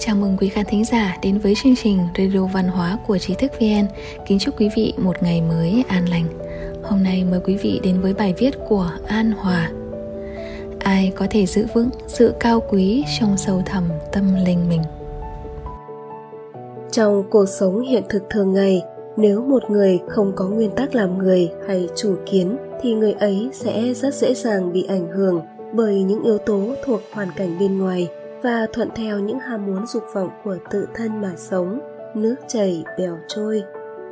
Chào mừng quý khán thính giả đến với chương trình Radio Văn hóa của Trí thức VN. Kính chúc quý vị một ngày mới an lành. Hôm nay mời quý vị đến với bài viết của An Hòa. Ai có thể giữ vững sự cao quý trong sâu thẳm tâm linh mình? Trong cuộc sống hiện thực thường ngày, nếu một người không có nguyên tắc làm người hay chủ kiến thì người ấy sẽ rất dễ dàng bị ảnh hưởng bởi những yếu tố thuộc hoàn cảnh bên ngoài và thuận theo những ham muốn dục vọng của tự thân mà sống. Nước chảy, bèo trôi.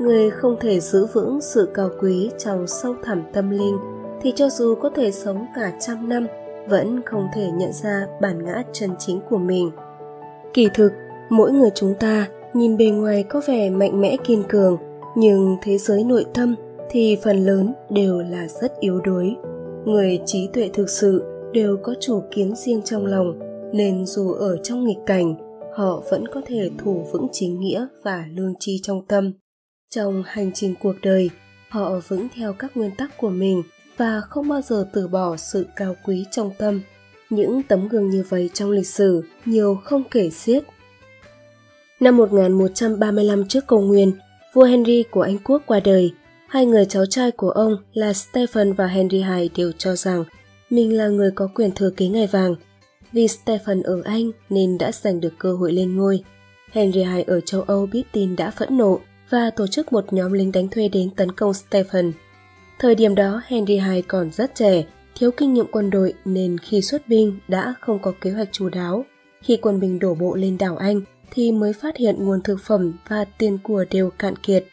Người không thể giữ vững sự cao quý trong sâu thẳm tâm linh, thì cho dù có thể sống cả trăm năm, vẫn không thể nhận ra bản ngã chân chính của mình. Kỳ thực, mỗi người chúng ta nhìn bề ngoài có vẻ mạnh mẽ kiên cường, nhưng thế giới nội tâm thì phần lớn đều là rất yếu đuối. Người trí tuệ thực sự đều có chủ kiến riêng trong lòng nên dù ở trong nghịch cảnh họ vẫn có thể thủ vững chính nghĩa và lương tri trong tâm trong hành trình cuộc đời họ vững theo các nguyên tắc của mình và không bao giờ từ bỏ sự cao quý trong tâm những tấm gương như vậy trong lịch sử nhiều không kể xiết. Năm 1135 trước công nguyên, vua Henry của Anh Quốc qua đời. Hai người cháu trai của ông là Stephen và Henry II đều cho rằng mình là người có quyền thừa kế ngai vàng. Vì Stephen ở Anh nên đã giành được cơ hội lên ngôi. Henry II ở châu Âu biết tin đã phẫn nộ và tổ chức một nhóm lính đánh thuê đến tấn công Stephen. Thời điểm đó Henry II còn rất trẻ, thiếu kinh nghiệm quân đội nên khi xuất binh đã không có kế hoạch chú đáo. Khi quân binh đổ bộ lên đảo Anh thì mới phát hiện nguồn thực phẩm và tiền của đều cạn kiệt.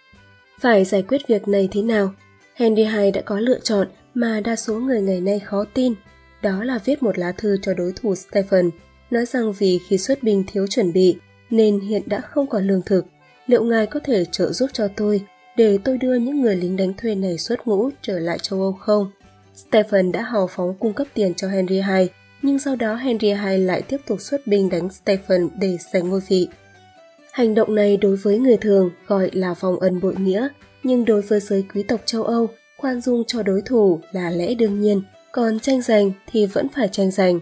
Phải giải quyết việc này thế nào? Henry II đã có lựa chọn mà đa số người ngày nay khó tin. Đó là viết một lá thư cho đối thủ Stephen, nói rằng vì khi xuất binh thiếu chuẩn bị nên hiện đã không còn lương thực. Liệu ngài có thể trợ giúp cho tôi để tôi đưa những người lính đánh thuê này xuất ngũ trở lại châu Âu không? Stephen đã hào phóng cung cấp tiền cho Henry II, nhưng sau đó Henry II lại tiếp tục xuất binh đánh Stephen để giành ngôi vị. Hành động này đối với người thường gọi là vòng ân bội nghĩa, nhưng đối với giới quý tộc châu Âu, khoan dung cho đối thủ là lẽ đương nhiên, còn tranh giành thì vẫn phải tranh giành.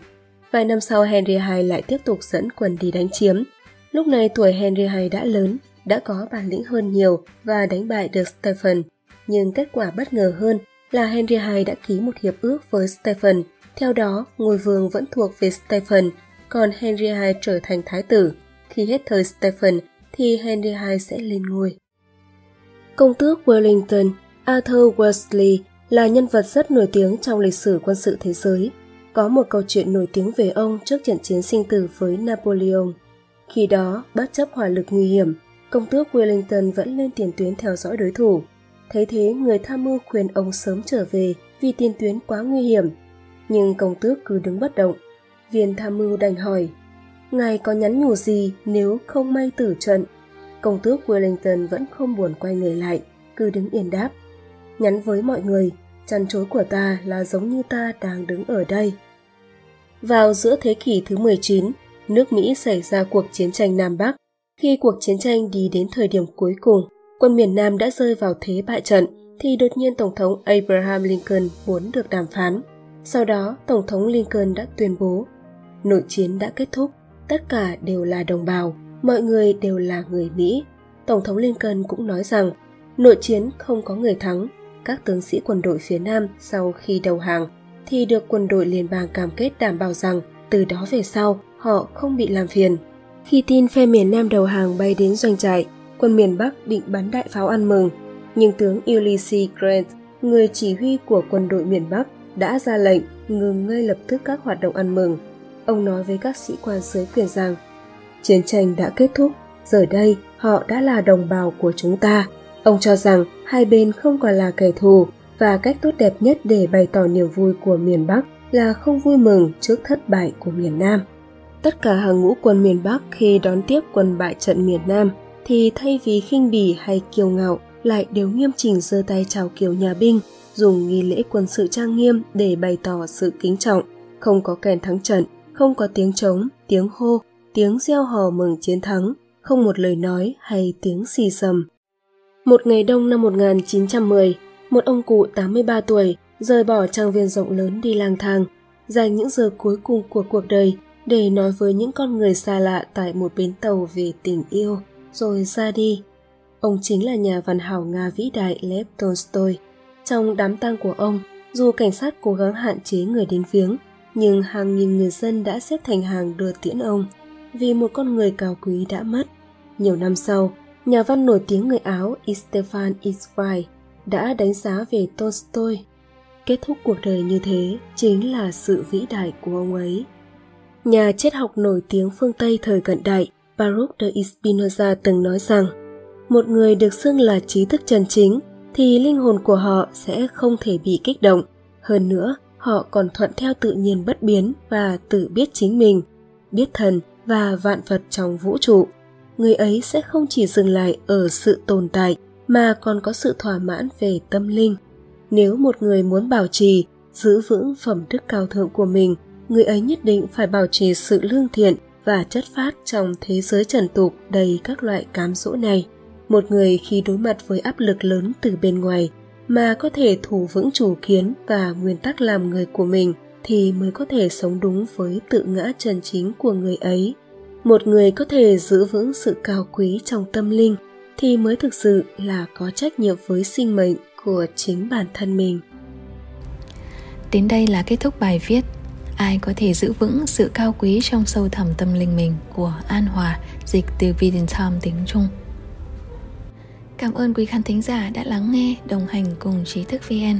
Vài năm sau Henry II lại tiếp tục dẫn quân đi đánh chiếm. Lúc này tuổi Henry II đã lớn, đã có bản lĩnh hơn nhiều và đánh bại được Stephen. Nhưng kết quả bất ngờ hơn là Henry II đã ký một hiệp ước với Stephen. Theo đó, ngôi vương vẫn thuộc về Stephen, còn Henry II trở thành thái tử. Khi hết thời Stephen thì Henry II sẽ lên ngôi. Công tước Wellington, Arthur Wesley là nhân vật rất nổi tiếng trong lịch sử quân sự thế giới. Có một câu chuyện nổi tiếng về ông trước trận chiến sinh tử với Napoleon. Khi đó, bất chấp hỏa lực nguy hiểm, công tước Wellington vẫn lên tiền tuyến theo dõi đối thủ. Thấy thế, người tham mưu khuyên ông sớm trở về vì tiền tuyến quá nguy hiểm. Nhưng công tước cứ đứng bất động. Viên tham mưu đành hỏi, ngài có nhắn nhủ gì nếu không may tử trận? Công tước Wellington vẫn không buồn quay người lại, cứ đứng yên đáp. Nhắn với mọi người, chăn chối của ta là giống như ta đang đứng ở đây. Vào giữa thế kỷ thứ 19, nước Mỹ xảy ra cuộc chiến tranh Nam Bắc. Khi cuộc chiến tranh đi đến thời điểm cuối cùng, quân miền Nam đã rơi vào thế bại trận, thì đột nhiên Tổng thống Abraham Lincoln muốn được đàm phán. Sau đó, Tổng thống Lincoln đã tuyên bố, nội chiến đã kết thúc, tất cả đều là đồng bào, mọi người đều là người Mỹ. Tổng thống Lincoln cũng nói rằng, nội chiến không có người thắng, các tướng sĩ quân đội phía Nam sau khi đầu hàng thì được quân đội liên bang cam kết đảm bảo rằng từ đó về sau họ không bị làm phiền. Khi tin phe miền Nam đầu hàng bay đến doanh trại, quân miền Bắc định bắn đại pháo ăn mừng, nhưng tướng Ulysses Grant, người chỉ huy của quân đội miền Bắc, đã ra lệnh ngừng ngay lập tức các hoạt động ăn mừng. Ông nói với các sĩ quan dưới quyền rằng, chiến tranh đã kết thúc, giờ đây họ đã là đồng bào của chúng ta. Ông cho rằng hai bên không còn là kẻ thù và cách tốt đẹp nhất để bày tỏ niềm vui của miền Bắc là không vui mừng trước thất bại của miền Nam. Tất cả hàng ngũ quân miền Bắc khi đón tiếp quân bại trận miền Nam thì thay vì khinh bỉ hay kiêu ngạo lại đều nghiêm chỉnh giơ tay chào kiểu nhà binh, dùng nghi lễ quân sự trang nghiêm để bày tỏ sự kính trọng, không có kèn thắng trận, không có tiếng trống, tiếng hô, tiếng reo hò mừng chiến thắng, không một lời nói hay tiếng xì xầm. Một ngày đông năm 1910, một ông cụ 83 tuổi rời bỏ trang viên rộng lớn đi lang thang, dành những giờ cuối cùng của cuộc đời để nói với những con người xa lạ tại một bến tàu về tình yêu, rồi ra đi. Ông chính là nhà văn hảo Nga vĩ đại Lev Tolstoy. Trong đám tang của ông, dù cảnh sát cố gắng hạn chế người đến viếng, nhưng hàng nghìn người dân đã xếp thành hàng đưa tiễn ông vì một con người cao quý đã mất. Nhiều năm sau, nhà văn nổi tiếng người Áo Stefan Zweig đã đánh giá về Tolstoy. Kết thúc cuộc đời như thế chính là sự vĩ đại của ông ấy. Nhà triết học nổi tiếng phương Tây thời cận đại Baruch de Spinoza từng nói rằng một người được xưng là trí thức chân chính thì linh hồn của họ sẽ không thể bị kích động. Hơn nữa, họ còn thuận theo tự nhiên bất biến và tự biết chính mình, biết thần và vạn vật trong vũ trụ. Người ấy sẽ không chỉ dừng lại ở sự tồn tại mà còn có sự thỏa mãn về tâm linh. Nếu một người muốn bảo trì, giữ vững phẩm đức cao thượng của mình, người ấy nhất định phải bảo trì sự lương thiện và chất phát trong thế giới trần tục đầy các loại cám dỗ này. Một người khi đối mặt với áp lực lớn từ bên ngoài mà có thể thủ vững chủ kiến và nguyên tắc làm người của mình thì mới có thể sống đúng với tự ngã chân chính của người ấy một người có thể giữ vững sự cao quý trong tâm linh thì mới thực sự là có trách nhiệm với sinh mệnh của chính bản thân mình đến đây là kết thúc bài viết ai có thể giữ vững sự cao quý trong sâu thẳm tâm linh mình của an hòa dịch từ Vision Time tiếng trung Cảm ơn quý khán thính giả đã lắng nghe, đồng hành cùng trí thức VN.